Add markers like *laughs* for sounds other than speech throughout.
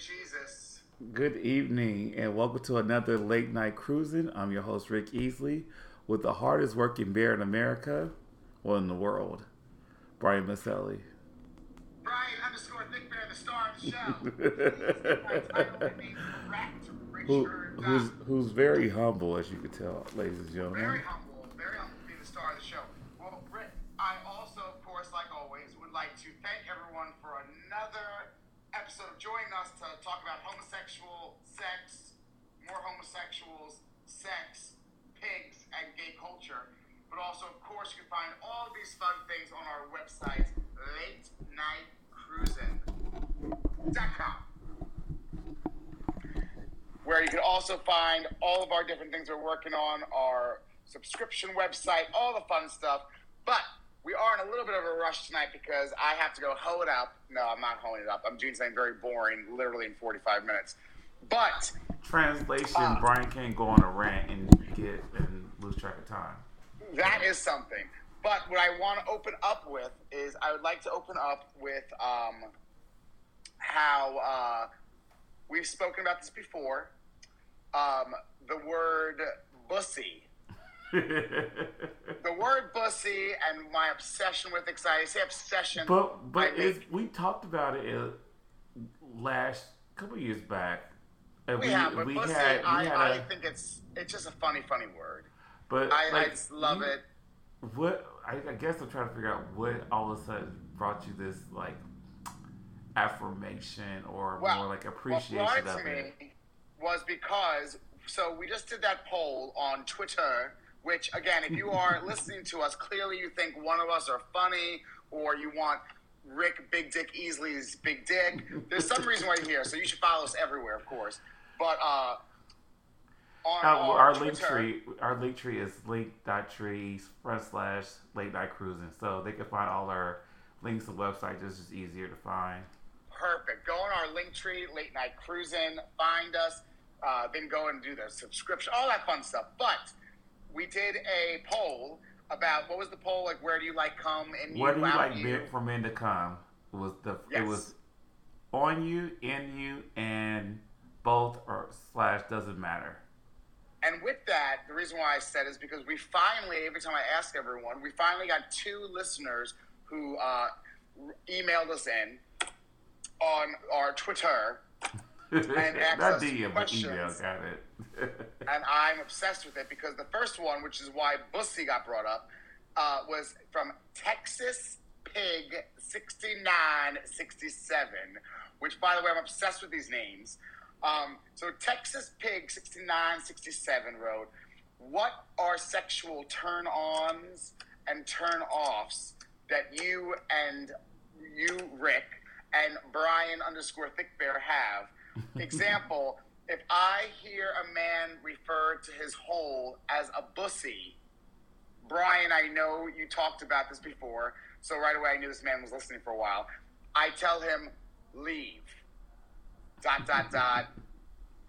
Jesus. Good evening, and welcome to another late night cruising. I'm your host Rick Easley, with the hardest working bear in America, or in the world, Brian Maselli. Brian underscore Thick Bear, the star of the show. *laughs* Who, who's who's very humble, as you can tell, ladies and gentlemen. Very humble, very humble to be the star of the show. Well, Rick, I also, of course, like always, would like to thank everyone for another of joining us to talk about homosexual sex, more homosexuals, sex, pigs, and gay culture. But also, of course, you can find all these fun things on our website, late night latenightcruising.com. Where you can also find all of our different things we're working on, our subscription website, all the fun stuff. But we are in a little bit of a rush tonight because I have to go hoe it up. No, I'm not hoeing it up. I'm doing something very boring, literally in 45 minutes. But Translation: Uh, Brian can't go on a rant and get and lose track of time. that is something. But what I want to open up with is I would like to open up with um, how uh, we've spoken about this before. Um, the word bussy. *laughs* The word bussy and my obsession with it, 'cause I say obsession. but but we talked about it uh, last couple years back. and we, have, but we bussy, had- we I, had I a- think it's it's just a funny, funny word. But I, I just love you- it. What I, I guess I'm trying to figure out what all of a sudden brought you this like affirmation or Well, more like what appreciation brought of to it. me was because so we just did that poll on Twitter. Which again, if you are *laughs* listening to us, clearly you think one of us are funny, or you want Rick Big Dick Easley's Big Dick. There's some reason why you're here, so you should follow us everywhere, of course. But uh, on, Uh, on our Linktree, our Linktree is link.tree front slash late night cruising, so they can find all our links and websites. website. Just easier to find. Perfect. Go on our Linktree, late night cruising, find us, uh, then go and do the subscription, all that fun stuff. But we did a poll about what was the poll like? Where do you like come and Where do you like you? men, for men to come? Was the Yes. it was on you, in you, and both or slash doesn't matter. And with that, the reason why I said is because we finally, every time I ask everyone, we finally got two listeners who uh, emailed us in on our Twitter, ask *laughs* Not us DM, but email. questions. Got it. *laughs* and I'm obsessed with it because the first one, which is why Bussy got brought up, uh, was from Texas Pig 6967, which, by the way, I'm obsessed with these names. Um, so Texas Pig 6967 wrote, What are sexual turn ons and turn offs that you and you, Rick, and Brian underscore Thick Bear have? Example, if I hear a man refer to his hole as a bussy, Brian, I know you talked about this before, so right away I knew this man was listening for a while. I tell him, leave. Dot, dot, dot.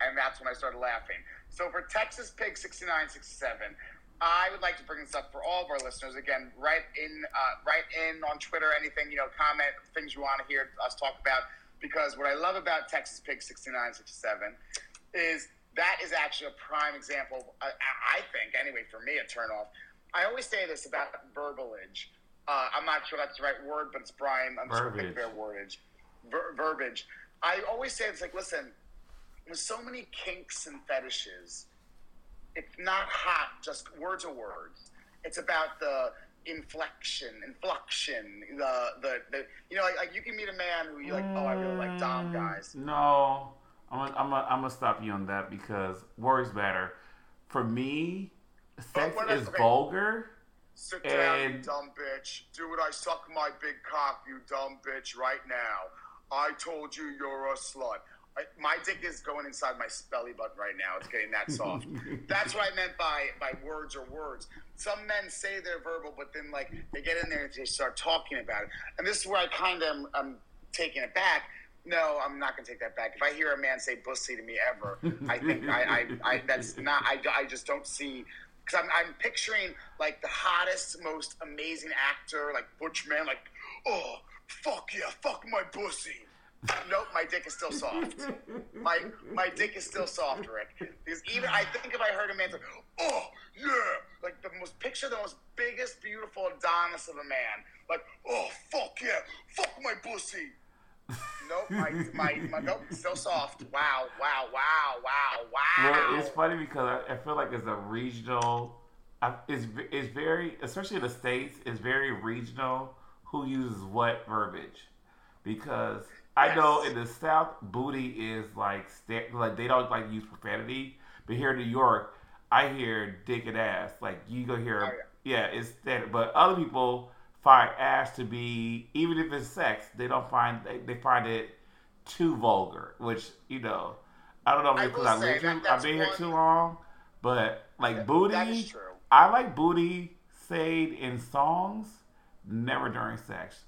And that's when I started laughing. So for Texas Pig 6967, I would like to bring this up for all of our listeners. Again, write in, uh, write in on Twitter, anything, you know, comment, things you want to hear us talk about. Because what I love about Texas Pig 6967 is that is actually a prime example, I, I think, anyway, for me, a turnoff. I always say this about verbalage. Uh, I'm not sure that's the right word, but it's Brian. I'm sure Verbiage. fair wordage. Ver- verbiage. I always say it's like, listen, with so many kinks and fetishes, it's not hot, just words are words. It's about the inflection, inflection, the the, the you know, like, like you can meet a man who you like, oh, I really like Dom mm, guys. No, I'm gonna, I'm gonna, I'm gonna stop you on that because words matter. For me, sex I- is okay. vulgar. Sit down, you dumb bitch. Do what I suck my big cock, you dumb bitch, right now. I told you you're a slut. My dick is going inside my belly button right now. It's getting that soft. *laughs* That's what I meant by by words or words. Some men say they're verbal, but then like they get in there and they start talking about it. And this is where I kind of am I'm taking it back. No, I'm not going to take that back. If I hear a man say "bussy" to me ever, I think I, I, I that's not. I, I just don't see because I'm, I'm picturing like the hottest, most amazing actor, like Butch Man, like, oh fuck yeah, fuck my pussy. Nope, my dick is still soft. My my dick is still soft, Rick. Because even I think if I heard a man say, "Oh yeah," like the most picture the most biggest, beautiful Adonis of a man, like, "Oh fuck yeah, fuck my pussy." nope, my my, my nope, still soft. Wow, wow, wow, wow, wow. Well, it's funny because I, I feel like it's a regional. I, it's it's very, especially in the states, it's very regional. Who uses what verbiage? Because I know in the South, booty is like like they don't like use profanity, but here in New York, I hear dick and ass. Like you go hear, Oh, yeah, it's standard. But other people find ass to be, even if it's sex, they don't find they, they find it too vulgar. Which you know, I don't know if I it's will because I say lived that I've been here too long. But like That- booty, that is true. I like booty said in songs, never during sex.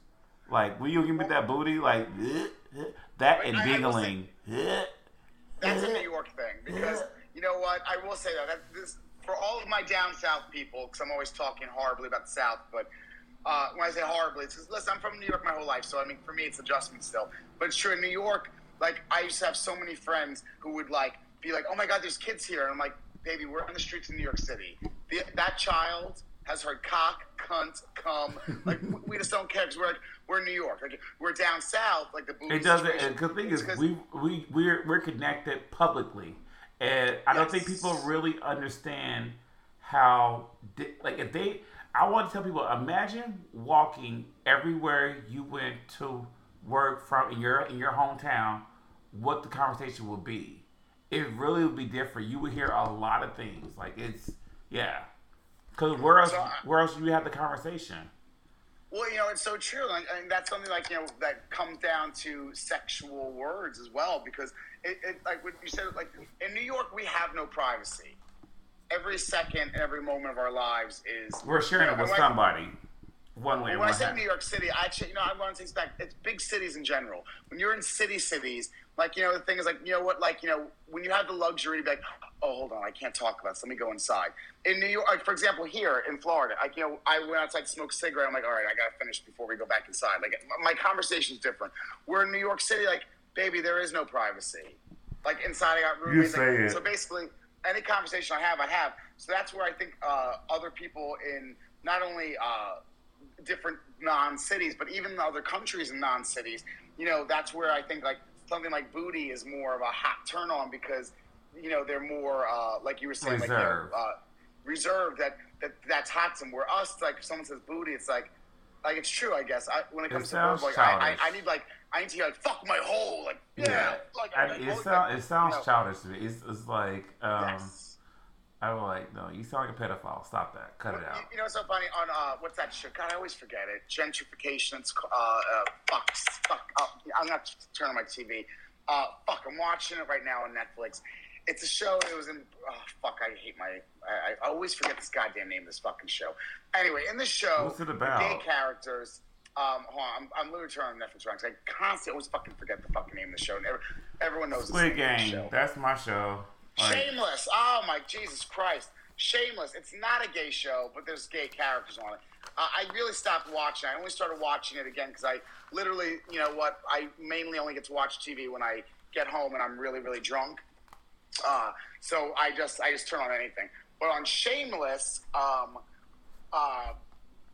Like, will you give me that booty? Like, *laughs* that and will. *laughs* That's a New York thing because you know what? I will say that, that this for all of my down south people, because I'm always talking horribly about the South, but uh, when I say horribly, it's 'cause, listen, I'm from New York my whole life, so I mean, for me, it's adjustment still. But it's true in New York. Like, I used to have so many friends who would like be like, "Oh my God, there's kids here," and I'm like, "Baby, we're on the streets of New York City. The, that child." Has heard cock, cunt, cum. Like we- just don't care because we're like, we're in New York. Like we're down south. Like the It doesn't. The thing is, we we we're we're connected publicly, and I don't think people really understand how like if they. I want to tell people: imagine walking everywhere you went to work from in your in your hometown. What the conversation would be. It really would be different. You would hear a lot of things. Like it's yeah. Because where else? So uh, where else do you have the conversation? Well, you know, it's so true. Like, and that's something like you know that comes down to sexual words as well, because it, it like what you said, like in New York, we have no privacy. Every second, and every moment of our lives is We're sharing it with somebody, one way or When I say New York City, I actually, you know, I want to take back. It's big cities in general. When you're in city cities, like you know, the thing is like, you know what, like you know, when you have the luxury to be like, oh, hold on, I can't talk about this. Let me go inside. In New York, like for example, here in Florida, like you know, I went outside to smoke a cigarette. I'm like, all right, I gotta finish before we go back inside. Like my conversation's different. We're in New York City, like, baby, there is no privacy. Like inside, I got roommates. say like, it. So basically, any conversation I have, I have. So that's where I think uh, other people in not only uh, different non-cities, but even other countries and non-cities, you know, that's where I think like something like booty is more of a hot turn on because, you know, they're more uh, like you were saying, like you know, Reserved. uh, reserved. That that that's hot to them. Where us, like if someone says booty, it's like. Like it's true, I guess. I, when it It comes to sounds like, I, I. I need like I need to hear like fuck my hole, like yeah, like, I, like, it, oh, sound, like, it sounds you know, childish to me. It's, it's like um, yes. I'm like, no, you sound like a pedophile. Stop that. Cut it out. you know what's so funny on uh, what's that show? God, I always forget it. Gentrification. It's uh, uh, fuck, fuck. Uh, I'm not turning my TV. Uh, fuck, I'm watching it right now on Netflix. It's a show. It was in. Oh, fuck, I hate my. I, I always forget this goddamn name of this fucking show. Anyway, in the show, What's it the about? gay characters. Um, hold on, I'm, I'm literally turning on Netflix right 'cause I constantly always fucking forget the fucking name of the show. And every, everyone knows Squid name of the Game. show. That's my show. Shameless. Oh my Jesus Christ. Shameless. It's not a gay show, but there's gay characters on it. Uh, I really stopped watching. I only started watching it again because I literally, you know what? I mainly only get to watch TV when I get home and I'm really, really drunk. Uh, so I just, I just turn on anything. But on Shameless, um, uh,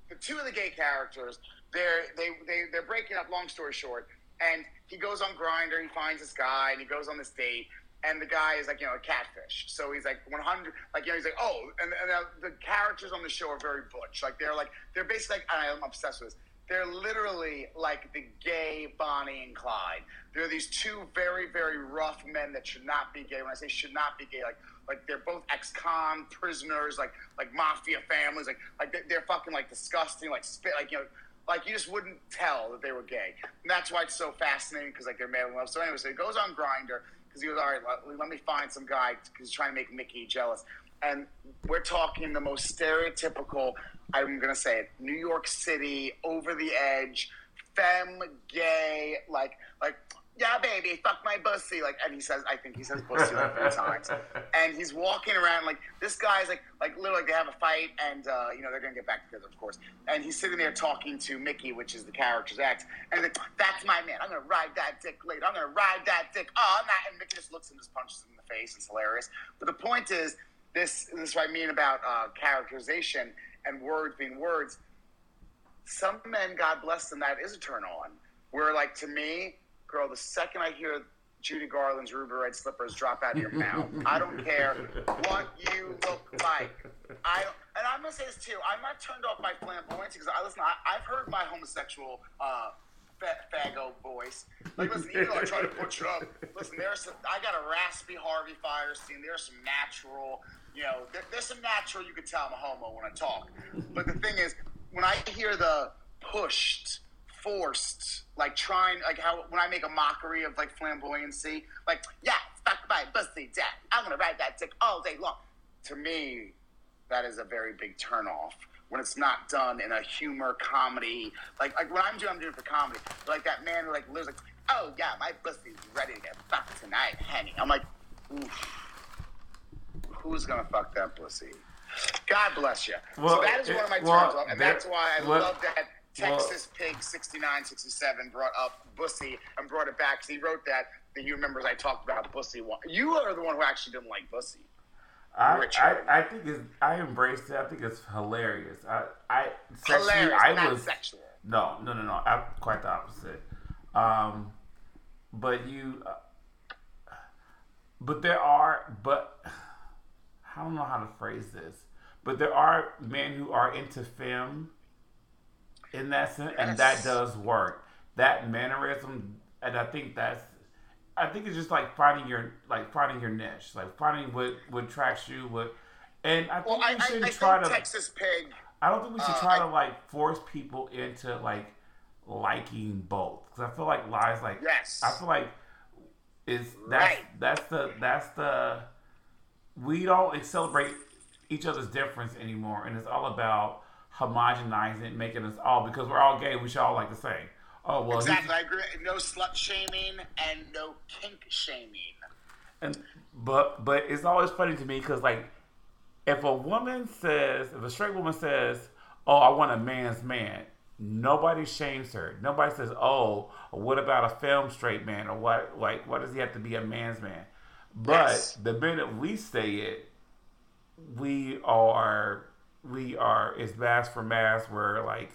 the two of the gay characters, they're they they they're breaking up. Long story short, and he goes on Grindr. He finds this guy, and he goes on this date. And the guy is like, you know, a catfish. So he's like 100, like, you know, he's like, oh, and, and uh, the characters on the show are very butch. Like, they're like, they're basically like, I'm obsessed with this. They're literally like the gay Bonnie and Clyde. They're these two very, very rough men that should not be gay. When I say should not be gay, like, like they're both ex-con prisoners, like, like mafia families, like, like they're, fucking like disgusting, like spit, like you know, like you just wouldn't tell that they were gay. And that's why it's so fascinating because like they're made in love. So anyway, so it goes on Grindr because he was all right, let, let me find some guy because he's trying to make Mickey jealous. And we're talking the most stereotypical, I'm gonna say it, New York City, over the edge, femme, gay, like like yeah, baby, fuck my pussy. Like, and he says, I think he says pussy like three times. *laughs* And he's walking around like this guy's like, like literally, like they have a fight, and uh, you know they're gonna get back together, of course. And he's sitting there talking to Mickey, which is the character's ex, and like, that's my man. I'm gonna ride that dick later. I'm gonna ride that dick. Oh, I'm not. And Mickey just looks and just punches him in the face. It's hilarious. But the point is, this, this is what I mean about uh, characterization and words being words. Some men, God bless them, that is a turn on. Where like to me, girl, the second I hear Judy Garland's ruby red slippers drop out of your mouth, I don't care what you look like. I and I'm gonna say this too. I'm not turned off by flamboyancy because I listen. I, I've heard my homosexual uh, fa- fago voice. Like listen, even though I try to put you up, listen. There's some. I got a raspy Harvey Fierstein. There's some natural. You know, there, there's some natural. You can tell I'm a homo when I talk. But the thing is, when I hear the pushed forced, like trying, like how when I make a mockery of like flamboyancy, like yeah, fuck my pussy, dad. I'm gonna ride that dick all day long. To me, that is a very big turnoff when it's not done in a humor comedy. Like like when I'm doing, I'm doing for comedy. Like that man who like lives like, oh yeah, my pussy's ready to get fucked tonight, honey. I'm like, oof. Who's gonna fuck that pussy? God bless you. Well, so that is it- one of my well, turns off, and there- that's why I well- love that Texas Pig 69, 67 brought up Bussy and brought it back because he wrote that. That you remember I talked about Bussy. one- You are the one who actually didn't like Bussy. I, I, I think it's I embraced it. I think it's hilarious. I I sexually, Hilarious, I not was sexual. no no no no. I'm quite the opposite. Um, but you, uh, but there are but *sighs* I don't know how to phrase this. But there are men who are into femme in that sense, and that does work. That mannerism, and I think that's I think it's just like finding your like finding your niche, like finding what what attracts you. What, and I think Well, we shouldn't I try think to. Texas Pig. I don't think we should uh, try I- to like force people into like liking both because I feel like lies like Yes. I feel like is that's Right. that's the that's the we don't celebrate each other's difference anymore, and it's all about homogenizing, making us all because we're all gay. We should all like the same. Oh well, Exactly, I agree. No slut shaming and no kink shaming. And but but it's always funny to me because like if a woman says if a straight woman says oh I want a man's man nobody shames her nobody says oh what about a femme straight man or what like what does he have to be a man's man but Yes. the minute we say it we are we are it's masc for masc we're like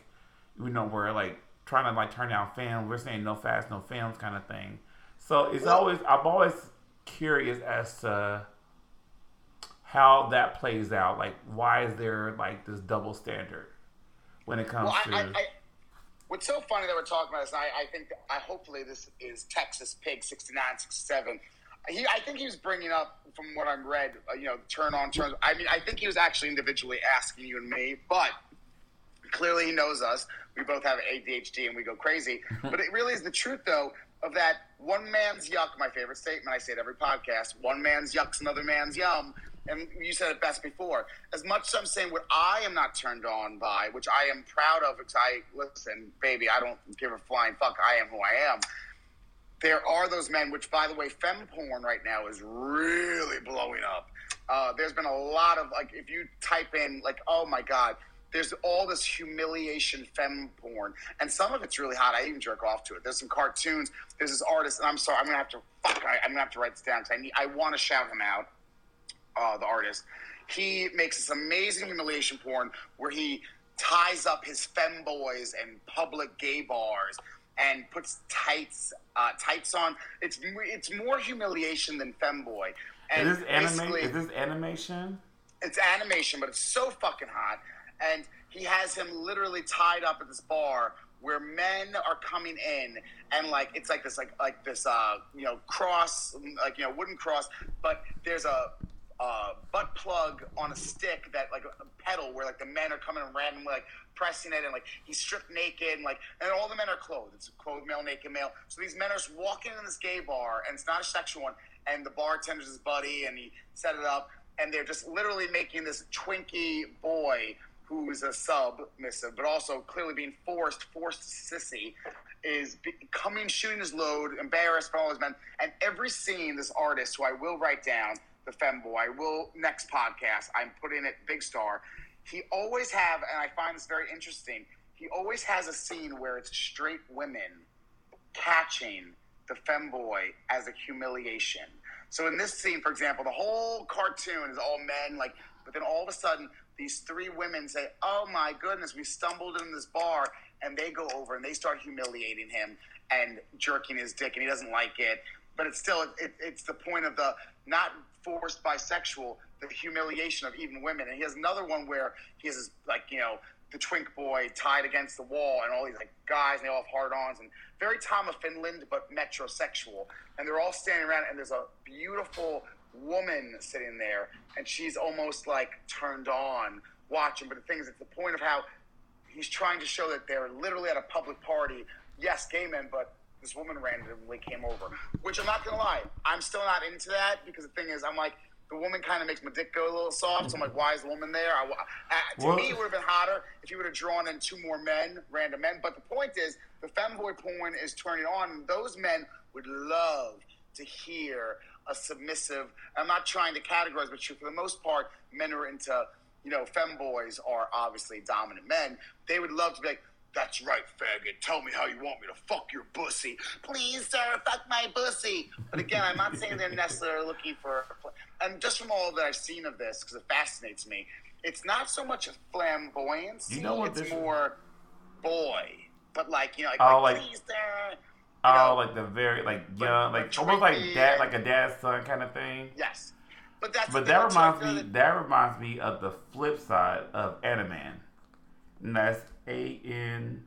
you know we're like trying to like turn down femme we're saying no fast no femmes kind of thing so it's always i'm always curious as to how that plays out like why is there like this double standard when it comes Well, to I, I, I, what's so funny that we're talking about this, I, I think, I hopefully this is Texas Pig 69, 67. He, I think he was bringing up, from what I've read, uh, you know, turn on, turn. I mean, I think he was actually individually asking you and me, but clearly he knows us. We both have ADHD and we go crazy. *laughs* but it really is the truth, though, of that one man's yuck. My favorite statement. I say it every podcast. One man's yuck's another man's yum. And you said it best before. As much as I'm saying what I am not turned on by, which I am proud of, because I listen, baby, I don't give a flying fuck. I am who I am. There are those men, which, by the way, fem porn right now is really blowing up. Uh, there's been a lot of like, if you type in like, oh my god, there's all this humiliation fem porn, and some of it's really hot. I even jerk off to it. There's some cartoons. There's this artist, and I'm sorry, I'm gonna have to fuck. I, I'm gonna have to write this down because I need. I want to shout him out. Uh, the artist. He makes this amazing humiliation porn where he ties up his femboys in public gay bars and puts tights uh, tights on. It's it's more humiliation than femboy. And is this anime is this animation it's animation, but it's so fucking hot. And he has him literally tied up at this bar where men are coming in and like it's like this like like this uh you know cross like you know wooden cross, but there's a uh, butt plug on a stick that like a pedal where like the men are coming and randomly like pressing it and like he's stripped naked and like and all the men are clothed. It's a clothed male, naked male. So these men are just walking in this gay bar and it's not a sexual one. And the bartender's his buddy and he set it up and they're just literally making this Twinkie boy who's a submissive, but also clearly being forced, forced sissy, is coming, shooting his load, embarrassed by all his men. And every scene, this artist, who I will write down, the femboy, will next podcast, I'm putting it big star. He always have, and I find this very interesting. He always has a scene where it's straight women catching the femboy as a humiliation. So in this scene, for example, the whole cartoon is all men, like, but then all of a sudden, these three women say, "Oh my goodness, we stumbled in this bar," and they go over and they start humiliating him and jerking his dick, and he doesn't like it. But it's still, it, it's the point of the not forced bisexual, the humiliation of even women. And he has another one where he has this, like, you know, the twink boy tied against the wall and all these like guys and they all have hard-ons and very Tom of Finland but metrosexual. And they're all standing around and there's a beautiful woman sitting there and she's almost like turned on watching. But the thing is it's the point of how he's trying to show that they're literally at a public party. Yes gay men but this woman randomly came over which i'm not gonna lie i'm still not into that because the thing is i'm like the woman kind of makes my dick go a little soft. So I'm like, why is the woman there? I, uh, to well, me, it would have been hotter if you would have drawn in two more men, random men. But the point is, the femboy porn is turning on, and those men would love to hear a submissive. I'm not trying to categorize, but for the most part, men are into, you know, femboys are obviously dominant men. They would love to be like, that's right, faggot. Tell me how you want me to fuck your pussy. Please, sir, fuck my pussy. But again, I'm not saying they're necessarily looking for. And just from all that I've seen of this, because it fascinates me, it's not so much a flamboyance. You know what? It's more boy, but like you know, like, oh, like, please, sir. Oh, know, like the very like young, like almost like dad, like a dad son kind of thing. Yes, but that's but that reminds me. That reminds me of the flip side of Animan, and that's A N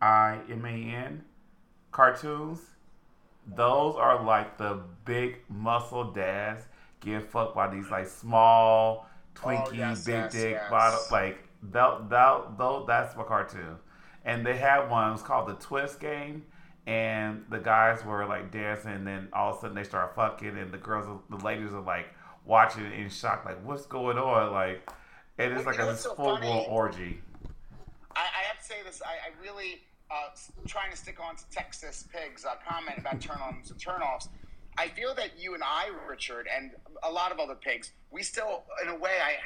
I M A N cartoons. Those are like the big muscle dads get fucked by these like small Twinkie, oh, yes, big yes, dick, yes. bottle like that. That though that's my cartoon. And they had one. It was called the Twist Game and the guys were like dancing, and then all of a sudden they start fucking, and the girls, the ladies are like watching in shock, like what's going on? Like, and it is like a so full blown orgy. I, I, have to say this. I, I really uh, trying to stick on to Texas Pigs uh, comment about turn-ons and turn-offs. I feel that you and I, Richard, and a lot of other pigs, we still, in a way, I, I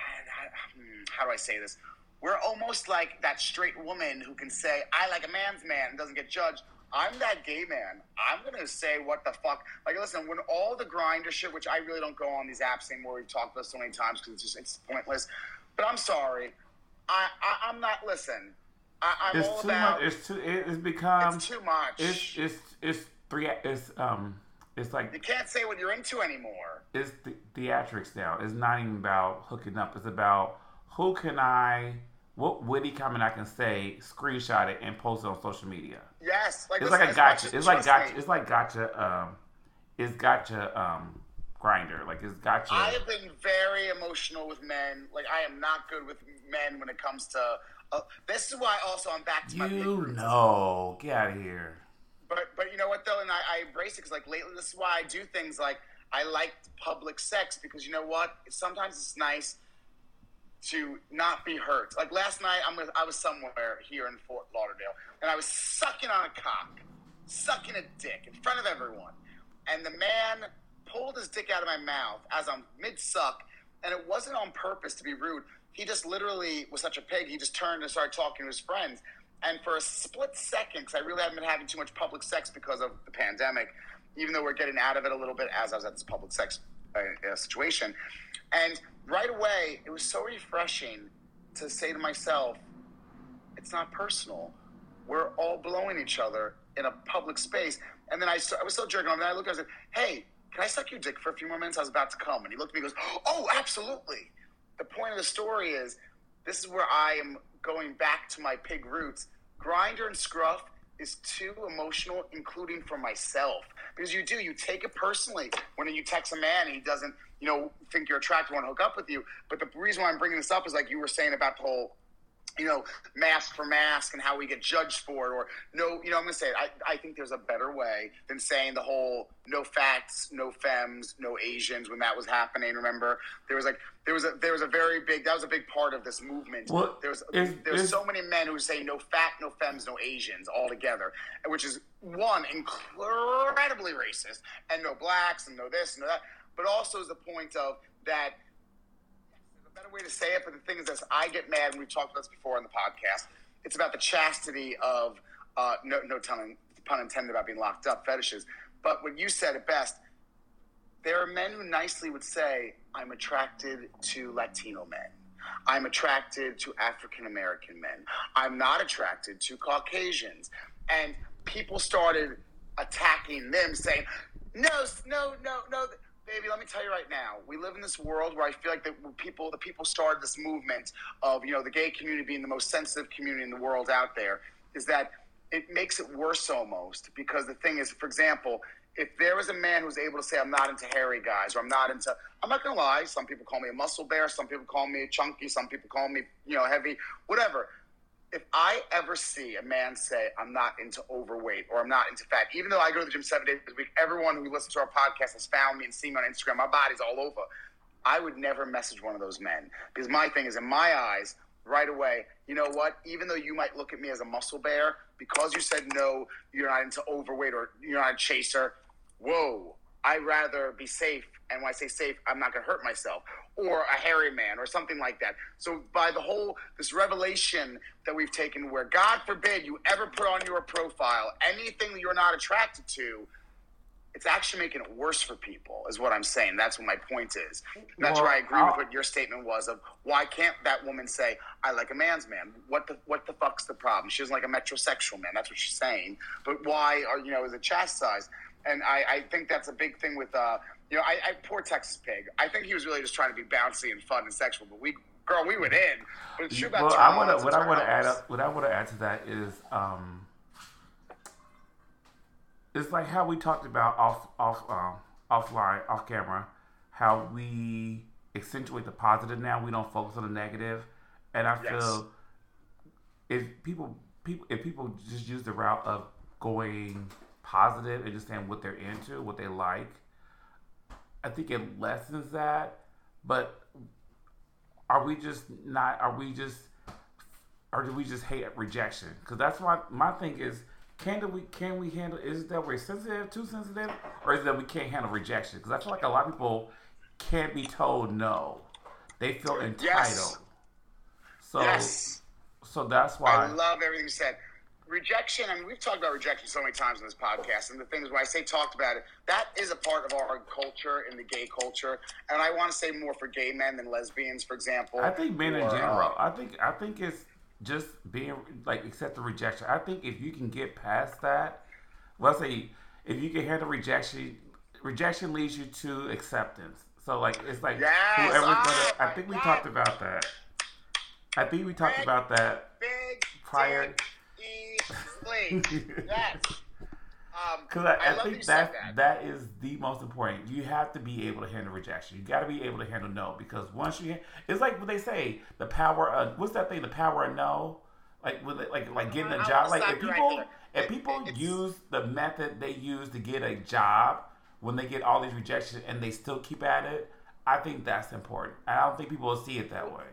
how do I say this? We're almost like that straight woman who can say, "I like a man's man," and doesn't get judged I'm that gay man. I'm gonna say what the fuck. Like, listen, when all the grindr shit, which I really don't go on these apps anymore. We've talked about so many times because it's just it's pointless. But I'm sorry. I, I am not. Listen. I, am it's all too. Much, it's too. It's become. It's too much. It's it's it's three. It's um. It's like you can't say what you're into anymore. It's the, theatrics now. It's not even about hooking up. It's about who can I what witty comment I can say, screenshot it, and post it on social media. Yes, like it's like a gotcha. It's like gotcha. It's like gotcha. Um, it's gotcha. Um, grindr. Like it's gotcha. I have been very emotional with men. Like I am not good with men when it comes to. Uh, this is why also I'm back to you my. You know, get out of here. But but you know what though, and I, I embrace it because like lately this is why I do things like I like public sex because you know what? Sometimes it's nice to not be hurt. Like last night, I'm with, I was somewhere here in Fort Lauderdale, and I was sucking on a cock, sucking a dick in front of everyone, and the man pulled his dick out of my mouth as I'm mid suck, and it wasn't on purpose to be rude. He just literally was such a pig. He just turned and started talking to his friends. And for a split second, because I really haven't been having too much public sex because of the pandemic, even though we're getting out of it a little bit as I was at this public sex uh, uh situation. And right away, it was so refreshing to say to myself, it's not personal. We're all blowing each other in a public space. And then I, I was still jerking off, and I looked at him and I said, hey, can I suck your dick for a few more minutes? I was about to come. And he looked at me and goes, oh, absolutely. The point of the story is this is where I am going back to my pig roots. Grindr and scruff is too emotional, including for myself. Because you do, you take it personally when you text a man and he doesn't – you know, think you're attractive, want to hook up with you. But the reason why I'm bringing this up is like you were saying about the whole, you know, masc for masc and how we get judged for it, or no, you know, I'm to say it. I, I think there's a better way than saying the whole no facts, no femmes, no Asians when that was happening. Remember, there was like there was a there was a very big that was a big part of this movement. Well, there was is- there's is- so many men who say no fat, no femmes, no Asians all together, which is one incredibly racist, and no blacks and no this and no that, but also is the point of that there's better way to say it, but the thing is this: I get mad, and we've talked about this before on the podcast. It's about the chastity of uh, no, no telling, pun intended about being locked up fetishes. But when you said it best, there are men who nicely would say, "I'm attracted to Latino men. I'm attracted to African American men. I'm not attracted to Caucasians." And people started attacking them, saying, "No, no, no, no." Baby, let me tell you right now, we live in this world where I feel like the people, the people started this movement of you know the gay community being the most sensitive community in the world out there. Is that it makes it worse almost because the thing is, for example, if there was a man who was able to say, "I'm not into hairy guys," or "I'm not into," I'm not gonna lie. Some people call me a muscle bear. Some people call me chunky. Some people call me, you know, heavy. Whatever if I ever see a man say, I'm not into overweight or I'm not into fat, even though I go to the gym seven days a week, everyone who listens to our podcast has found me and seen me on Instagram. My body's all over. I would never message one of those men because my thing is, in my eyes, right away, you know what? Even though you might look at me as a muscle bear, because you said no, you're not into overweight or you're not a chaser, whoa, I'd rather be safe. And when I say safe, I'm not going to hurt myself or a hairy man or something like that. So by the whole, this revelation that we've taken where God forbid you ever put on your profile anything that you're not attracted to, it's actually making it worse for people is what I'm saying. That's what my point is. And that's Well, where I agree I'll- with uh, what your statement was of why can't that woman say, I like a man's man? What the what the fuck's the problem? She doesn't like a metrosexual man. That's what she's saying. But why are you know, is it chastised? And I, I think that's a big thing with uh you know, I, I poor Texas pig. I think he was really just trying to be bouncy and fun and sexual, but we girl, we went in. But well, I want to. What I want to add up. What I want to add to that is, um, it's like how we talked about off, off, um, offline, off camera, how we accentuate the positive now. We don't focus on the negative, and I Yes. feel if people, people, if people just use the route of going positive and just saying what they're into, what they like, I think it lessens that. But are we just not? Are we just? Or do we just hate rejection? Because that's why my thing is: can we can we handle? Is it that we're sensitive, too sensitive, or is it that we can't handle rejection? Because I feel like a lot of people can't be told no; they feel entitled. Yes. So, yes. so that's why I love everything you said. Rejection, I mean, we've talked about rejection so many times in this podcast, and the thing is, when I say talked about it, that is a part of our culture in the gay culture, and I want to say more for gay men than lesbians, for example. I think men in general. uh, I think I think it's just being like accept the rejection. I think if you can get past that, let's say if you can handle rejection, rejection leads you to acceptance. So like it's like Yes! whoever's Oh, gonna. I think we God. talked about that. I think we talked Big- about that big prior. dick Easley. yes. Um, Because I, I, love think said that, that is the most important. You have to be able to handle rejection. You got to be able to handle no because once you, it's like what they say, the power of what's that thing? The power of no, like with it, like like getting a I'll job. Like if people if people use the method they use to get a job when they get all these rejections and they still keep at it, I think that's important. I don't think people will see it that way.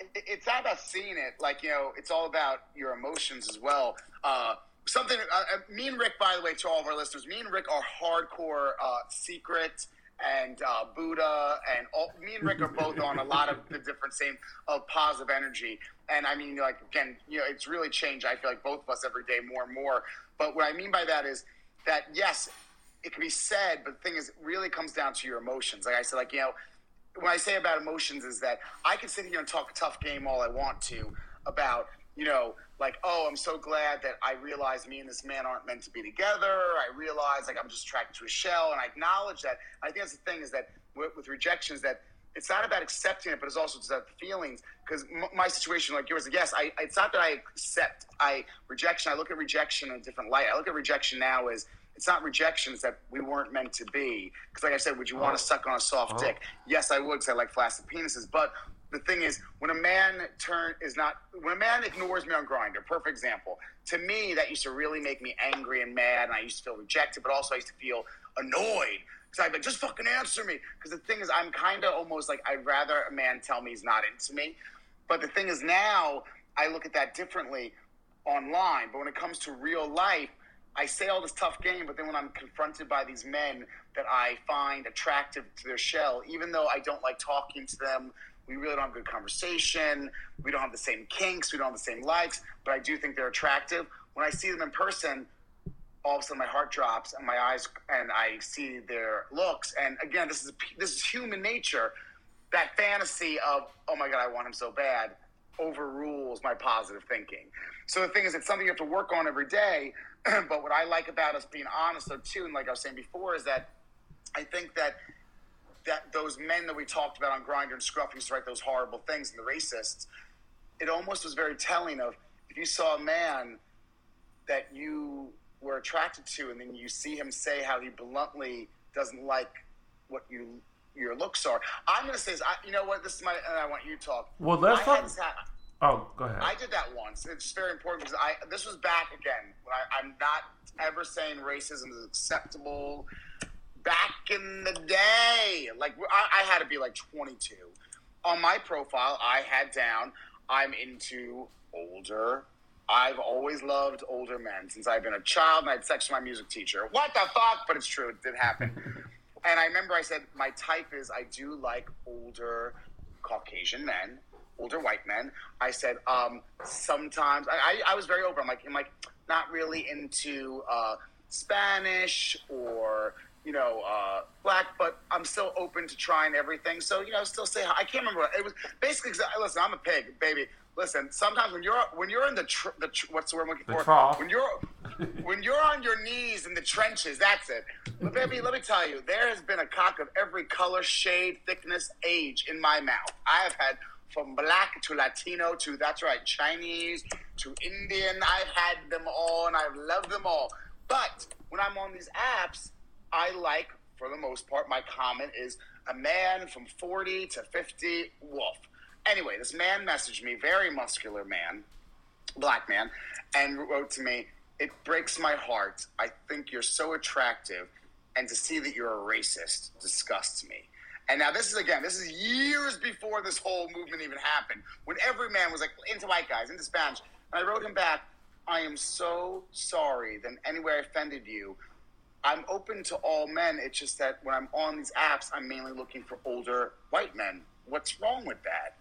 It- it's not about seeing it. Like you know, it's all about your emotions as well. Uh, something. Uh, uh, me and Rick, by the way, to all of our listeners, me and Rick are hardcore uh, secret and uh, Buddha, and all, me and Rick are both on a lot of the different same of positive energy. And I mean, like again, you know, it's really changed. I feel like both of us every day more and more. But what I mean by that is that yes, it can be said, but the thing is, it really comes down to your emotions. Like I said, like you know, when I say about emotions is that I can sit here and talk a tough game all I want to about, you know, like, oh, I'm so glad that I realize me and this man aren't meant to be together. I realize like I'm just attracted to a shell, and I acknowledge that. I think that's the thing is that with, with rejections that it's not about accepting it, but it's also just about the feelings. Because m- my situation, like yours, yes, I, it's not that I accept I rejection. I look at rejection in a different light. I look at rejection now as it's not rejection; it's that we weren't meant to be. Because, like I said, would you want Oh. to suck on a soft Oh. dick? Yes, I would, because I like flaccid penises. But the thing is, when a man turn is not when a man ignores me on Grindr, perfect example. To me, that used to really make me angry and mad, and I used to feel rejected. But also, I used to feel annoyed because I'd be like, just fucking answer me. Because the thing is, I'm kind of almost like I'd rather a man tell me he's not into me. But the thing is, now I look at that differently online. But when it comes to real life, I say all this tough game, but then when I'm confronted by these men that I find attractive to their shell, even though I don't like talking to them, we really don't have good conversation, we don't have the same kinks, we don't have the same likes, but I do think they're attractive. When I see them in person, all of a sudden my heart drops and my eyes and I see their looks. And again, this is this is human nature. That fantasy of oh my god, I want him so bad overrules my positive thinking. So the thing is, it's something you have to work on every day. *clears throat* but what I like about us being honest, though, too, and like I was saying before, is that I think that that those men that we talked about on Grindr and Scruff used to write those horrible things and the racists. It almost was very telling of if you saw a man that you were attracted to, and then you see him say how he bluntly doesn't like what you your looks are. I'm going to say this. I, you know what? This is my. And I want you to talk. Well, let's I talk. had Oh, go ahead. I did that once. It's very important because I this was back again when I, I'm not ever saying racism is acceptable. Back in the day, like I, I had to be like 22. On my profile, I had down I'm into older. I've always loved older men since I've been a child, and I had sex with my music teacher. What the fuck? But it's true. It did happen. *laughs* and I remember I said my type is I do like older Caucasian men older white men. I said, um, sometimes I, I, I, was very open. I'm like, I'm like not really into uh, Spanish or you know uh, black, but I'm still open to trying everything. So you know, still say hi. I can't remember. It was basically. Listen, I'm a pig, baby. Listen, sometimes when you're when you're in the tr- the tr- what's the word I'm looking for? When you're *laughs* when you're on your knees in the trenches, that's it. But baby, let me tell you, there has been a cock of every color, shade, thickness, age in my mouth. I have had from black to Latino to that's right, Chinese to Indian. I've had them all and I've loved them all. But when I'm on these apps, I like, for the most part, my comment is a man from 40 to 50, wolf. Anyway, this man messaged me, very muscular man, black man, and wrote to me, It breaks my heart. I think you're so attractive, and to see that you're a racist disgusts me. And now this is again, this is years before this whole movement even happened, when every man was like into white guys, into Spanish. And I wrote him back, I am so sorry that anywhere I offended you. I'm open to all men. It's just that when I'm on these apps, I'm mainly looking for older white men. What's wrong with that?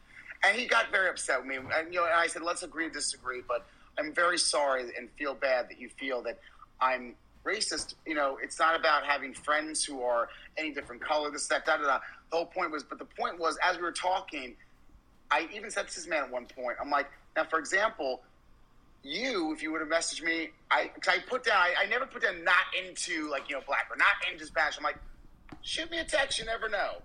And he got very upset with me. And you know, and I said, let's agree to disagree, but I'm very sorry and feel bad that you feel that I'm racist. You know, it's not about having friends who are any different color, this, that, da, da, da. The whole point was, but the point was, as we were talking, I even said to this man at one point, I'm like, now, for example, you, if you would have messaged me, I, cause I put down, I, I never put down not into like, you know, black or not into Spanish. I'm like, shoot me a text, you never know.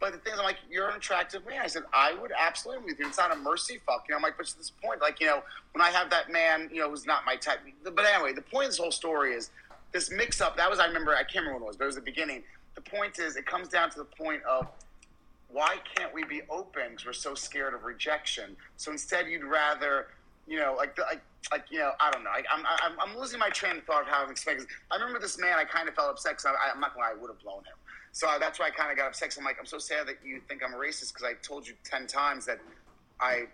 But the thing is, I'm like, you're an attractive man. I said, I would absolutely with you. It's not a mercy fuck. You know, I'm like, but to this point, like, you know, when I have that man, you know, who's not my type. But anyway, the point of this whole story is this mix up. That was, I remember, I can't remember when it was, but it was the beginning. The point is, it comes down to the point of why can't we be open because we're so scared of rejection? So instead, you'd rather, you know, like, like, like you know, I don't know. I, I'm, I'm, I'm losing my train of thought of how I'm expecting. I remember this man. I kind of felt upset because I, I'm not gonna lie, I would have blown him. So that's why I kind of got upset. I'm like, I'm so sad that you think I'm a racist because I told you ten times that I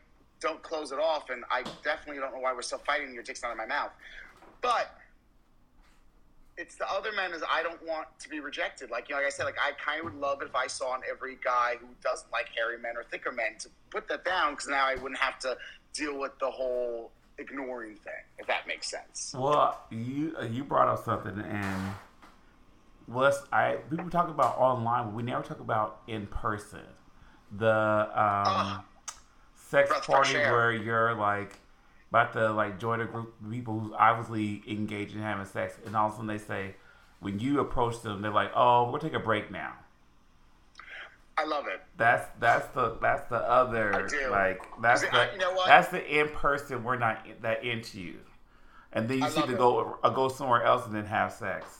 don't close it off, and I definitely don't know why we're still fighting. Your dick's not in my mouth, but it's the other men is I don't want to be rejected. Like you know, like I said, like I kind of would love if I saw on every guy who doesn't like hairy men or thicker men to put that down because now I wouldn't have to deal with the whole ignoring thing. If that makes sense. Well, you uh, you brought up something, and let's, I people talk about online, but we never talk about in person. The um, sex party where you're like about to like join a group of people who's obviously engaged in having sex, and all of a sudden they say, when you approach them, they're like, "Oh, we'll take a break now." I love it. That's that's the that's the other I do. like that's the I- you know what? that's the in person. We're not in- that into you, and then you I see love to it. go uh, go somewhere else and then have sex.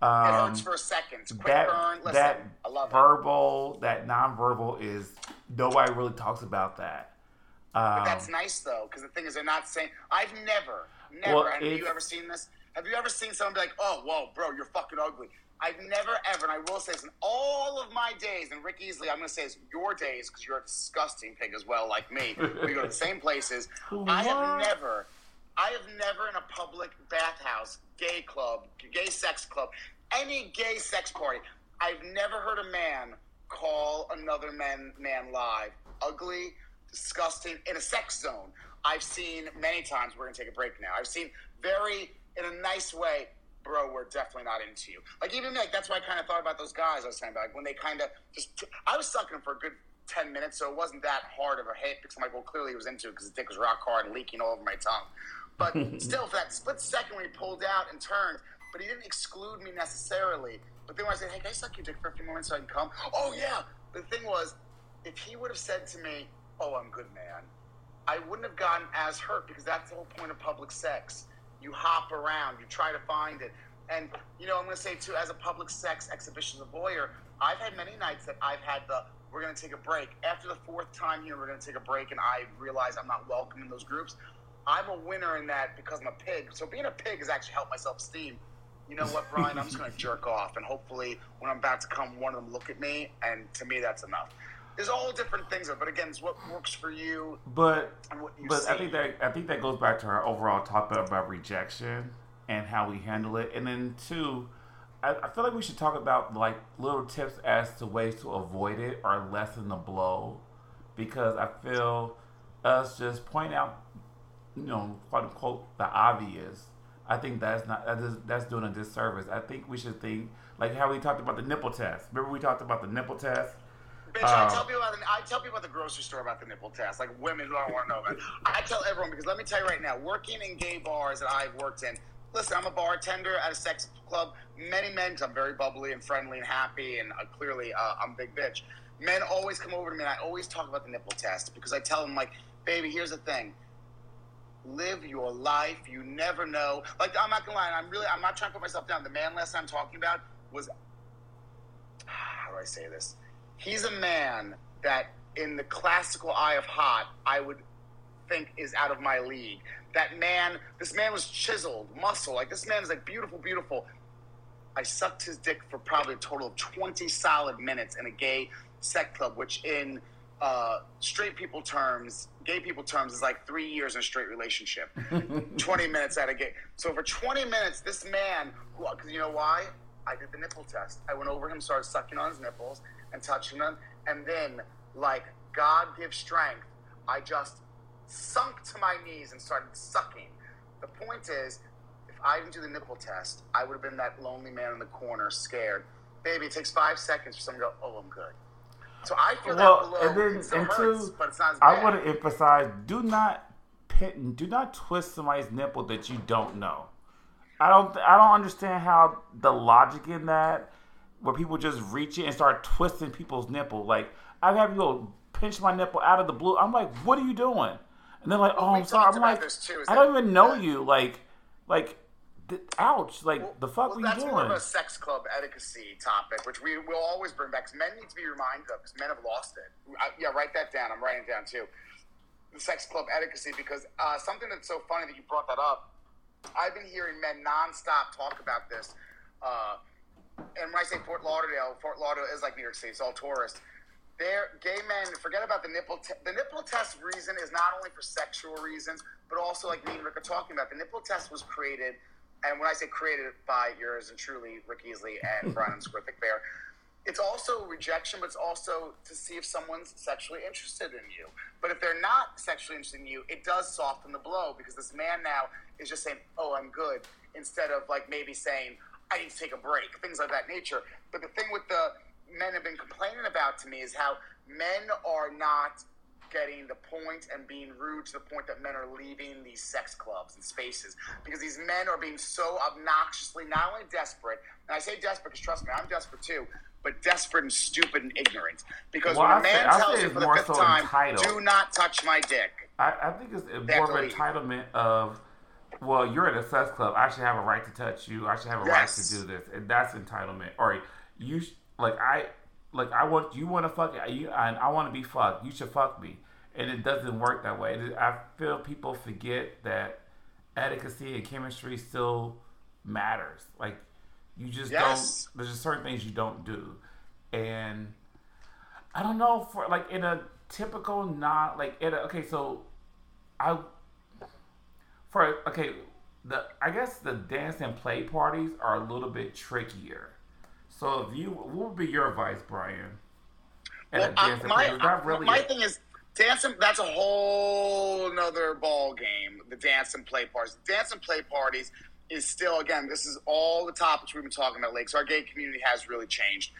It Um, hurts for a second. Quick that burn. Listen, that I love it. verbal, that nonverbal is nobody really talks about that. Um, But that's nice though, because the thing is, they're not saying. I've never, never. Well, have you ever seen this? Have you ever seen someone be like, "Oh, whoa, bro, you're fucking ugly"? I've never ever, and I will say this in all of my days, and Rick Easley, I'm going to say it's your days because you're a disgusting pig as well, like me. we go to the *laughs* same places. I have never, I have never in a public bathhouse, gay club, gay sex club, any gay sex party, I've never heard a man call another man man live ugly, disgusting in a sex zone. I've seen many times. We're gonna take a break now. I've seen very in a nice way bro, we're definitely not into you. Like even like that's why I kind of thought about those guys I was saying about like when they kind of just I was sucking for a good ten minutes, so it wasn't that hard of a hit because I'm like, well, clearly he was into it because his dick was rock hard and leaking all over my tongue. But *laughs* still, for that split second when he pulled out and turned, but he didn't exclude me necessarily. But then when I said, hey, can I suck your dick for a few moments so I can come? Oh yeah. The thing was, if he would have said to me, oh, I'm good, man, I wouldn't have gotten as hurt because that's the whole point of public sex you hop around, you try to find it. And, you know, I'm going to say, too, as a public sex exhibition voyeur, I've had many nights that I've had the, we're going to take a break. After the fourth time here, we're going to take a break, and I realize I'm not welcome in those groups. I'm a winner in that because I'm a pig. So being a pig has actually helped my self esteem. You know what, Brian? I'm just going to jerk off, and hopefully, when I'm about to come, one of them look at me, and to me, that's enough there's all different things, but again, it's what works for you. But but see. I think that I think that goes back to our overall topic about rejection and how we handle it, and then two. I, I feel like we should talk about like little tips as to ways to avoid it or lessen the blow, because I feel us just point out, you know, quote unquote, the obvious. I think that's not that is that's doing a disservice. I think we should think like how we talked about the nipple test. Remember we talked about the nipple test Bitch, I um, tell people about the, I tell people at the grocery store about the nipple test, like women who don't want to know about it. I tell everyone because let me tell you right now, working in gay bars that I've worked in, listen, I'm a bartender at a sex club. Many men, because I'm very bubbly and friendly and happy, and uh, clearly uh, I'm a big bitch. Men always come over to me, and I always talk about the nipple test because I tell them, like, baby, here's the thing. Live your life. You never know. Like, I'm not gonna lie. I'm really. I'm not trying to put myself down. The man last I'm talking about was. *sighs* How do I say this? He's a man that, in the classical eye of hot, I would think is out of my league. That man, this man was chiseled, muscle. Like this man is like beautiful, beautiful. I sucked his dick for probably a total of 20 solid minutes in a gay sex club, which in uh, straight people terms, gay people terms, is like three years in a straight relationship. *laughs* 20 minutes at a gay. So for 20 minutes, this man, because you know why? I did the nipple test. I went over him, started sucking on his nipples and touching them. And then, like God gives strength, I just sunk to my knees and started sucking. The point is, if I didn't do the nipple test, I would have been that lonely man in the corner, scared. Baby, it takes five seconds for someone to go, "Oh, I'm good." So I feel well, that below. And then, and hurts, two, but it's not I want to emphasize: do not do not twist somebody's nipple that you don't know. I don't, I don't understand how the logic in that where people just reach in and start twisting people's nipple. Like I've had people pinch my nipple out of the blue. I'm like, what are you doing? And they're like, oh, I'm sorry. I'm like, too, I don't even know you. Like, like, ouch. Like well, the fuck well, were you doing? That's more of a sex club etiquette topic, which we will always bring back. Because men need to be reminded of, because men have lost it. I, yeah, write that down. I'm writing it down too. The sex club etiquette, because uh, something that's so funny that you brought that up. I've been hearing men nonstop talk about this. Uh, and when I say Fort Lauderdale, Fort Lauderdale is like New York City. It's all tourists. They're gay men. Forget about the nipple. Te- the nipple test reason is not only for sexual reasons, but also like me and Rick are talking about. The nipple test was created, and when I say created by yours and truly Rick Easley and hmm. Brian underscore Thick Bear, it's also rejection, but it's also to see if someone's sexually interested in you. But if they're not sexually interested in you, it does soften the blow because this man now is just saying, "Oh, I'm good," instead of like maybe saying, I need to take a break, things of that nature. But the thing with the men have been complaining about to me is how men are not getting the point and being rude to the point that men are leaving these sex clubs and spaces because these men are being so obnoxiously not only desperate, and I say desperate because trust me, I'm desperate too, but desperate and stupid and ignorant. Because well, when a man say, tells you for the fifth so time, entitled. "Do not touch my dick," I, I think it's more of entitlement of well, you're at a sex club. I should have a right to touch you. I should have a yes. right to do this, and that's entitlement. Or you like I like I want you want to fuck you, and I want to be fucked. You should fuck me, and it doesn't work that way. I feel people forget that etiquette and chemistry still matters. Like You just Yes. don't. There's just certain things you don't do, and I don't know for like in a typical not like in a, okay so I for okay the I guess the dance and play parties are a little bit trickier. So if you what would be your advice, Brian? At Well, I, uh, dance and my? Uh, really my thing is dancing. That's a whole another ball game. The dance and play parties. Dance and play parties is still again. This is all the topics we've been talking about. Lakes, our gay community has really changed.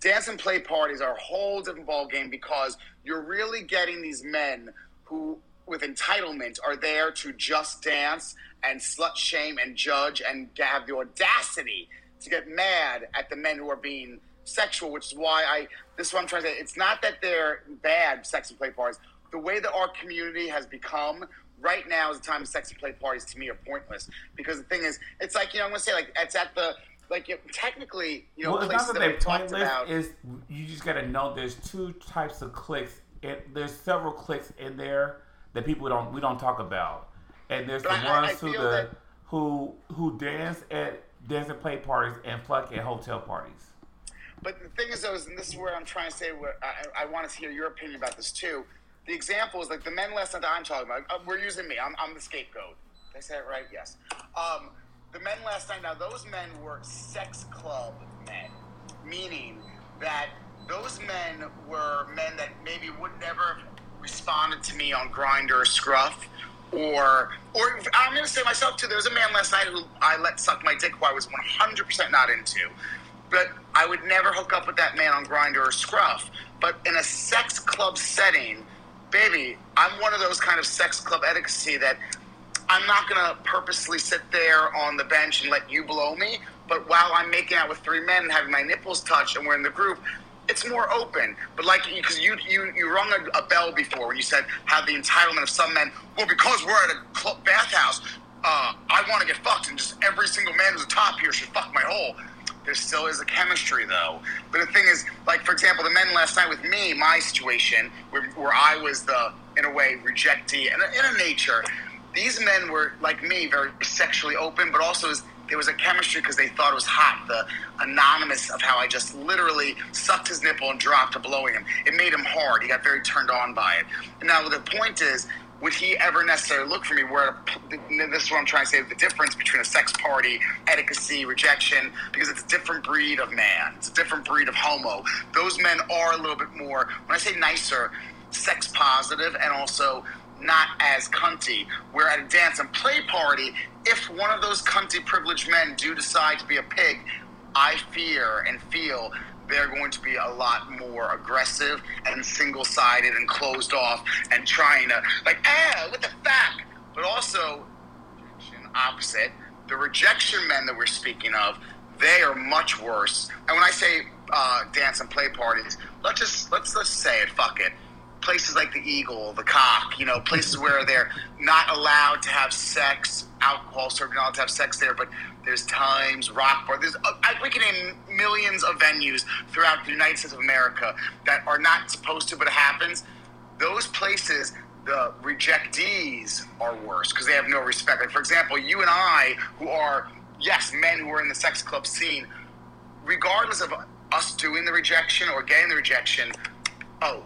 Dance and play parties are a whole different ball game because you're really getting these men who, with entitlement, are there to just dance and slut shame and judge and have the audacity to get mad at the men who are being sexual, which is why I. This is what I'm trying to say. It's not that they're bad sex and play parties. The way that our community has become right now is the time of sex and play parties to me are pointless because the thing is, it's like you know I'm gonna say like it's at the like it, technically you know well, it's not that they're talked pointless. about. Is you just got to know there's two types of clicks. It, there's several clicks in there that people don't we don't talk about, and there's the But I- I- I ones who the that- who who dance at dance and play parties and fuck at hotel parties. But the thing is, though, is, and this is where I'm trying to say, where I, I want to hear your opinion about this too. The example is like the men last night that I'm talking about. Uh, we're using me. I'm, I'm the scapegoat. Did I say it right? Yes. Um, the men last night. Now those men were sex club men, meaning that those men were men that maybe would never have responded to me on Grindr or Scruff. Or, or I'm going to say myself too. There was a man last night who I let suck my dick who I was 100% not into but I would never hook up with that man on Grindr or Scruff. But in a sex club setting, baby, I'm one of those kind of sex club etiquette that I'm not gonna purposely sit there on the bench and let you blow me. But while I'm making out with three men and having my nipples touched and we're in the group, it's more open. But like, because you you you rung a, a bell before when you said how the entitlement of some men, well, because we're at a bathhouse, uh, I want to get fucked, and just every single man who's a top here should fuck my hole. There still is a chemistry though. But the thing is, like for example, the men last night with me, my situation where, where I was the in a way rejectee and in a nature, these men were like me, very sexually open, but also is, there was a chemistry because they thought it was hot. The anonymous of how I just literally sucked his nipple and dropped to blowing him. It made him hard. He got very turned on by it. And now the point is, would he ever necessarily look for me? Where this is what I'm trying to say: the difference between a sex party, etiquette, rejection, because it's a different breed of man. It's a different breed of homo. Those men are a little bit more. When I say nicer, sex positive, and also not as cunty. Where at a dance and play party, if one of those cunty privileged men do decide to be a pig, I fear and feel they're going to be a lot more aggressive and single sided and closed off and trying to, like, ah, what the fuck? But also, opposite, the rejection men that we're speaking of, they are much worse. And when I say uh, dance and play parties, let's just let's let's say it. Fuck it. Places like the Eagle, the Cock, you know, places where they're not allowed to have sex, alcohol served, not allowed to have sex there, but there's times, rock bar. There's uh, we can name millions of venues throughout the United States of America that are not supposed to, but it happens. Those places, the rejectees are worse because they have no respect. Like for example, you and I, who are yes men who are in the sex club scene, regardless of us doing the rejection or getting the rejection, oh,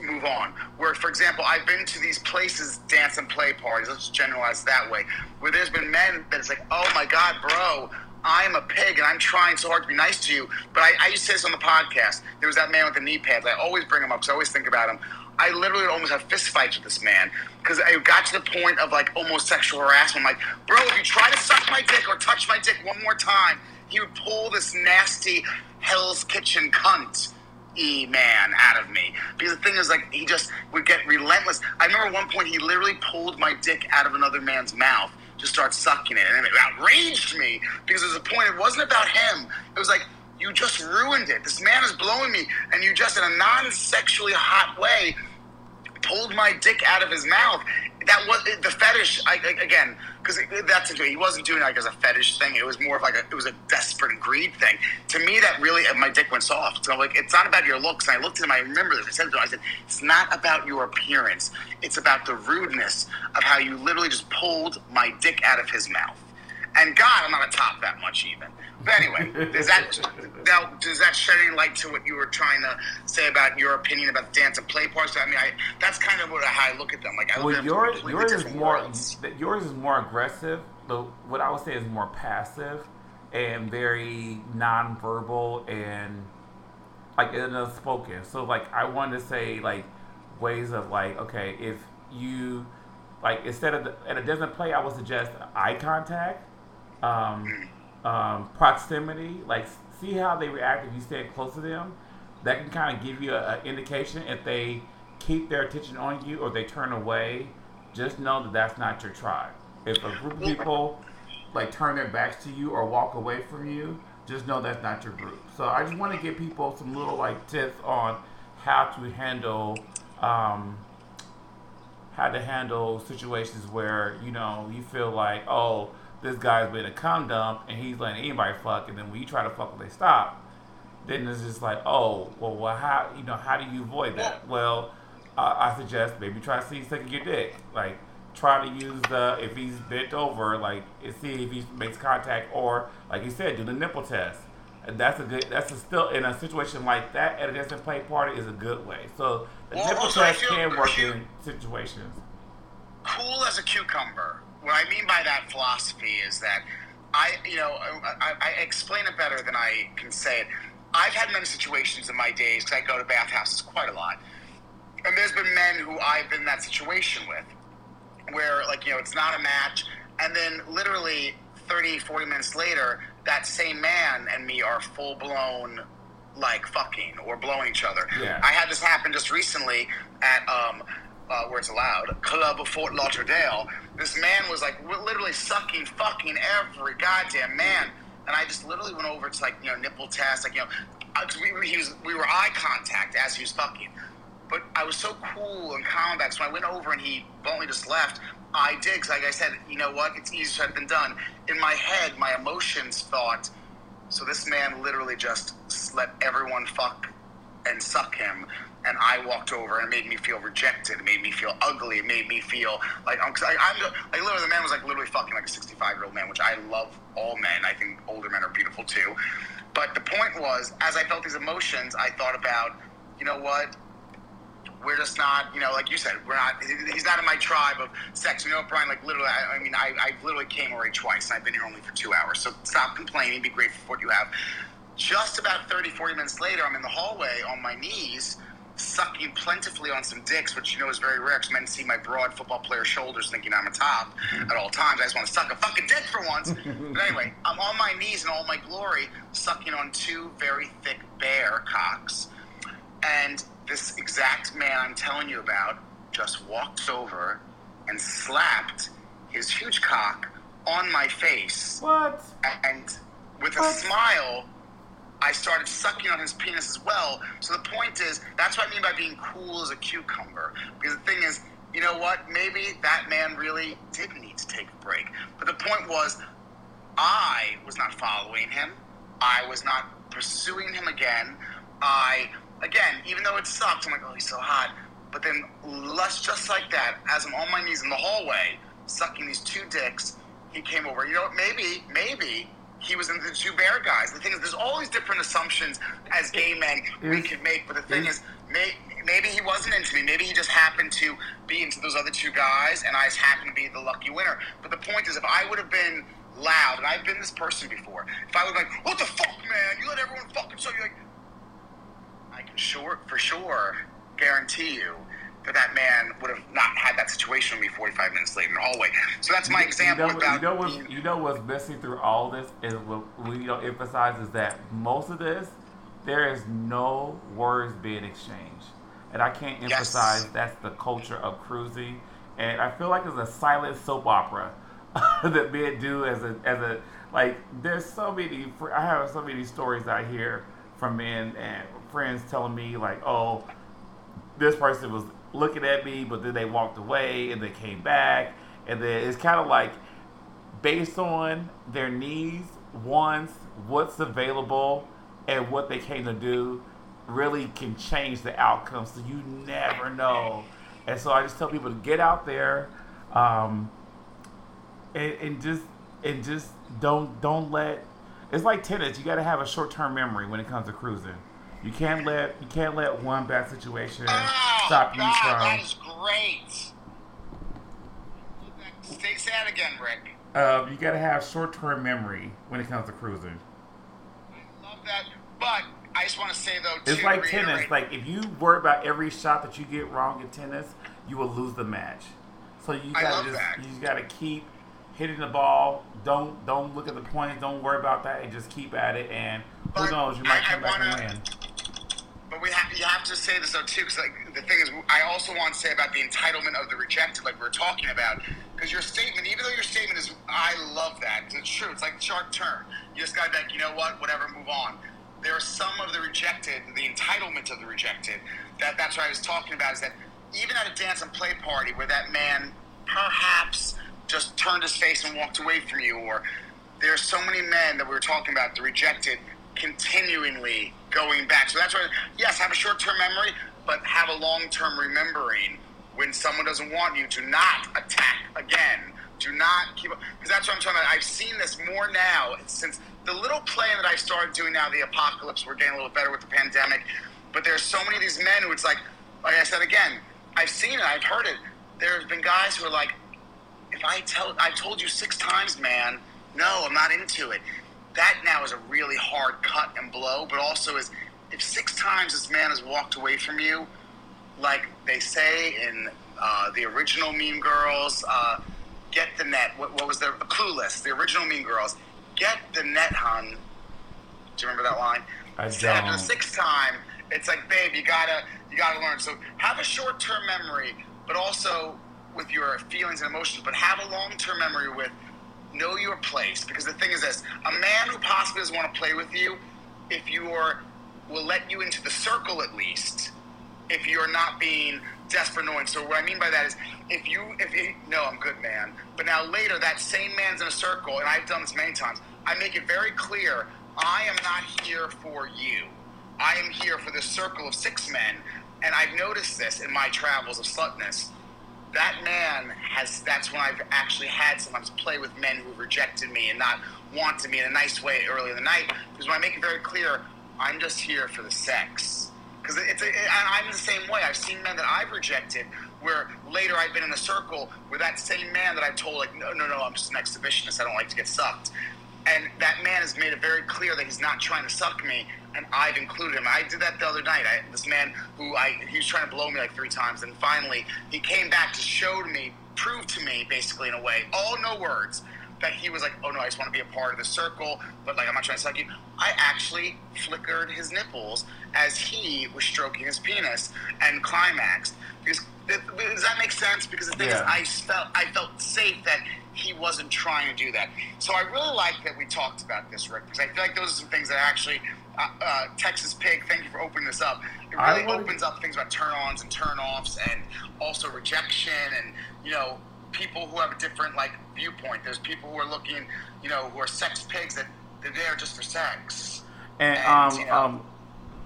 move on. Where, for example, I've been to these places, dance and play parties, let's generalize that way, where there's been men that it's like, oh my God, bro, I'm a pig and I'm trying so hard to be nice to you. But I, I used to say this on the podcast. There was that man with the knee pads. I always bring him up because I always think about him. I literally almost have fist fights with this man because I got to the point of like almost sexual harassment. I'm like, bro, if you try to suck my dick or touch my dick one more time, he would pull this nasty Hell's Kitchen cunt e man out of me. Because the thing is like he just would get relentless. I remember one point he literally pulled my dick out of another man's mouth to start sucking it and it outraged me because there was a point it wasn't about him. It was like you just ruined it. This man is blowing me and you just in a non-sexually hot way pulled my dick out of his mouth that was the fetish I, again because that's it. He wasn't doing it like as a fetish thing. It was more of like a, it was a desperate greed thing. To me, that really uh, my dick went soft. So I'm like, it's not about your looks. And I looked at him. I remember this. I said to him, I said, it's not about your appearance. It's about the rudeness of how you literally just pulled my dick out of his mouth. And God, I'm not a top that much even. But anyway, does that now does that shed any light to what you were trying to say about your opinion about the dance and play parts? I mean, I that's kind of what how I look at them. Like, I well, yours yours is more worlds. yours is more aggressive. The what I would say is more passive and very nonverbal and like unspoken. So like I wanted to say like ways of like okay if you like instead of the, and it doesn't play, I would suggest eye contact, um, um, proximity. Like see how they react if you stand close to them. That can kind of give you an indication if they keep their attention on you or they turn away. Just know that that's not your tribe. If a group of people like turn their backs to you or walk away from you, just know that's not your group. So I just want to give people some little like tips on how to handle um, how to handle situations where you know you feel like oh this guy's been a cum dump and he's letting anybody fuck, and then when you try to fuck, they stop. Then it's just like oh well, well how you know how do you avoid that? Well, uh, I suggest maybe try to see sucking your dick like try to use the if he's bent over, like see if he makes contact, or like you said, do the nipple test. And that's a good. That's a still in a situation like that at a dance and play party is a good way. So the Well, nipple test can work in situations. cool as a cucumber. What I mean by that philosophy is that I, you know, I, I explain it better than I can say it. I've had many situations in my days because I go to bathhouses quite a lot, and there's been men who I've been in that situation with, where like you know it's not a match, and then literally 30, 40 minutes later, that same man and me are full blown like fucking or blowing each other. Yeah. I had this happen just recently at um, uh, where it's allowed, Club of Fort Lauderdale. This man was like literally sucking fucking every goddamn man, and I just literally went over to like you know nipple test, like you know, uh, we, he was, we were eye contact as he was fucking. But I was so cool and calm back, so when I went over and he bluntly just left. I did, cause like I said, you know what? It's easier said than done. In my head, my emotions thought, so this man literally just let everyone fuck and suck him. And I walked over and it made me feel rejected. It made me feel ugly. It made me feel like I'm. Cause I, I'm like literally the man was like literally fucking like a 65 year old man, which I love all men. I think older men are beautiful too. But the point was, as I felt these emotions, I thought about, you know what? we're just not, you know, like you said, we're not. He's not in my tribe of sex. You know, Brian. Like literally, I, I mean, I, I literally came already twice, and I've been here only for two hours. So stop complaining. Be grateful for what you have. Just about 30, 40 minutes later, I'm in the hallway on my knees, sucking plentifully on some dicks, which you know is very rare because men see my broad football player shoulders thinking I'm a top at all times. I just want to suck a fucking dick for once. but *laughs* anyway, I'm on my knees in all my glory, sucking on two very thick bear cocks. And this exact man I'm telling you about just walked over and slapped his huge cock on my face. What? And with a smile, I started sucking on his penis as well. So the point is, that's what I mean by being cool as a cucumber. Because the thing is, you know what? Maybe that man really did need to take a break. But the point was, I was not following him. I was not pursuing him again. I, again, even though it sucks, I'm like, oh, he's so hot. But then, less just like that, as I'm on my knees in the hallway, sucking these two dicks, he came over. You know what? Maybe, maybe he was into the two bear guys. The thing is, there's all these different assumptions as gay men we could make. But the thing is- may, maybe he wasn't into me. Maybe he just happened to be into those other two guys, and I just happened to be the lucky winner. But the point is, if I would have been loud, and I've been this person before, if I would have been like, "What the fuck, man? You let everyone fucking so you like," I can sure for sure guarantee you that that man would have not had that situation with me 45 minutes later in the hallway. So that's my example You know, about you know, what's, you know what's missing through all this is what we don't emphasize is that most of this, there is no words being exchanged. And I can't Yes. emphasize that's the culture of cruising. And I feel like it's a silent soap opera *laughs* that men do as a, as a, like, there's so many, I have so many stories I hear from men and friends telling me, like, oh, this person was looking at me, but then they walked away and they came back. And then it's kind of like based on their needs, wants, what's available, and what they came to do really can change the outcome. So you never know. And so I just tell people to get out there um, and, and just and just don't don't let. It's like tennis. You got to have a short term memory when it comes to cruising. You can't let you can't let one bad situation stop you God, from. that is great. Say that again, Rick. Uh, you got to have short term memory when it comes to cruising. I love that. But I just want to say though, It's like reiterate, tennis. Like if you worry about every shot that you get wrong in tennis, you will lose the match. So you gotta love just that. you just gotta keep hitting the ball. Don't don't look at the points. Don't worry about that, and just keep at it. And who knows, you might I- I come back wanna- and win. But we have, you have to say this though too, because like the thing is, I also want to say about the entitlement of the rejected, like we are talking about, because your statement, even though your statement is, I love that, it's true. It's like sharp turn. You just gotta be like, you know what, whatever, move on. There are some of the rejected, the entitlement of the rejected. That that's what I was talking about. Is that even at a dance and play party where that man perhaps just turned his face and walked away from you, or there are so many men that we were talking about, the rejected, continually going back. So that's why, yes, have a short term memory, but have a long term remembering when someone doesn't want you to not attack again. Do not keep up. Because that's what I'm talking about. I've seen this more now since the little play that I started doing now, the apocalypse, we're getting a little better with the pandemic. But there's so many of these men who it's like, like I said again, I've seen it, I've heard it. There's been guys who are like, if I tell, I told you six times, man, no, I'm not into it. That now is a really hard cut and blow, but also is if six times this man has walked away from you, like they say in uh, the original Mean Girls, uh, get the net. What, what was the Clueless? The original Mean Girls, get the net, hun. Do you remember that line? I So After the sixth time, it's like, babe, you gotta, you gotta learn. So have a short-term memory, but also with your feelings and emotions. But have a long-term memory with know your place. Because the thing is this: a man who possibly doesn't want to play with you, if you're, will let you into the circle at least. If you're not being desperate annoying. So what I mean by that is, if you, if you, no, I'm good, man. But now later, that same man's in a circle, and I've done this many times. I make it very clear: I am not here for you. I am here for this circle of six men, and I've noticed this in my travels of slutness. That man has. That's when I've actually had sometimes play with men who rejected me and not wanted me in a nice way early in the night. Because when I make it very clear, I'm just here for the sex. Because it's a, and I'm the same way. I've seen men that I've rejected where later I've been in a circle where that same man that I've told like no no no I'm just an exhibitionist. I don't like to get sucked. And that man has made it very clear that he's not trying to suck me, and I've included him. I did that the other night. I, this man who I he was trying to blow me like three times, and finally he came back to show to me, prove to me, basically in a way, all no words, that he was like, oh no, I just want to be a part of the circle, but like I'm not trying to suck you. I actually flickered his nipples as he was stroking his penis and climaxed. Because does that make sense? Because the thing is, I felt I felt safe that he wasn't trying to do that. So I really like that we talked about this, Rick, because I feel like those are some things that actually, uh, uh, Texas Pig, thank you for opening this up. It really opens up things about turn-ons and turn-offs, and also rejection, and you know, people who have a different like viewpoint. There's people who are looking, you know, who are sex pigs that they're there just for sex. And And, um you know- um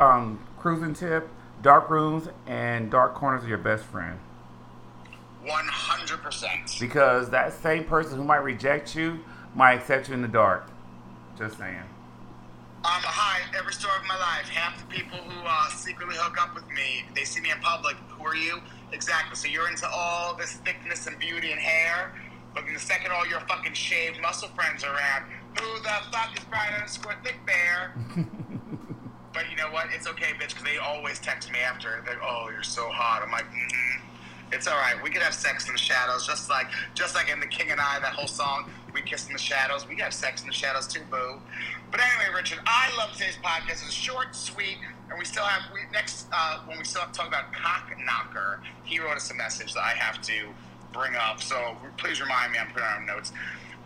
um cruising tip: dark rooms and dark corners are your best friend. One hundred percent. Because that same person who might reject you might accept you in the dark. Just saying. Um, hi, every story of my life. Half the people who uh, secretly hook up with me, they see me in public. Who are you? Exactly. So you're into all this thickness and beauty and hair, but in the second all your fucking shaved muscle friends are around, who the fuck is Brian underscore thick bear? *laughs* but you know what? It's okay, bitch, because they always text me after. They're, oh, you're so hot. I'm like, mm It's all right. We could have sex in the shadows, just like just like in The King and I, that whole song. We kiss in the shadows. We have sex in the shadows too, boo. But anyway, Richard, I love today's podcast. It's short, sweet, and we still have we next uh, when we still have to talk about cock knocker. He wrote us a message that I have to bring up. So please remind me. I'm putting on notes.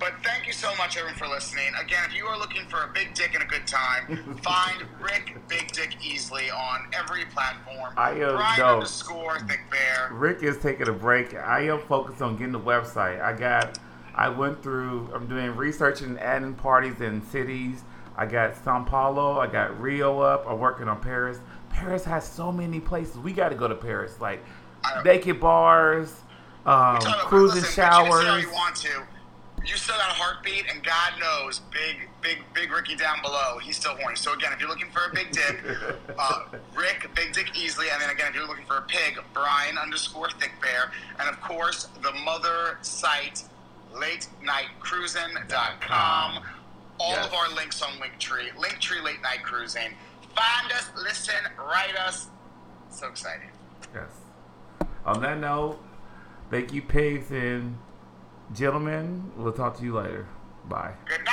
But thank you so much, everyone, for listening. Again, if you are looking for a big dick and a good time, *laughs* find Rick Big Dick Easily on every platform. I, uh, Brian no. underscore Thick Bear. Rick is taking a break. I am focused on getting the website. I got, I went through. I'm doing research and adding parties in cities. I got Sao Paulo. I got Rio up. I'm working on Paris. Paris has so many places. We got to go to Paris. Like naked bars, um, cruising listen, Rich, you you want to. you still got a heartbeat, and God knows, big, big, big Ricky down below, he's still horny. So again, if you're looking for a big dick, uh, *laughs* Rick, Big Dick Easily, and then again, if you're looking for a pig, Brian underscore Thick Bear, and of course, the mother site, latenightcruising.com. All Yes. of our links on Linktree, Linktree Late Night Cruising. Find us, listen, write us. So excited. Yes. On that note, thank you, pigs and gentlemen. We'll talk to you later. Bye. Good night.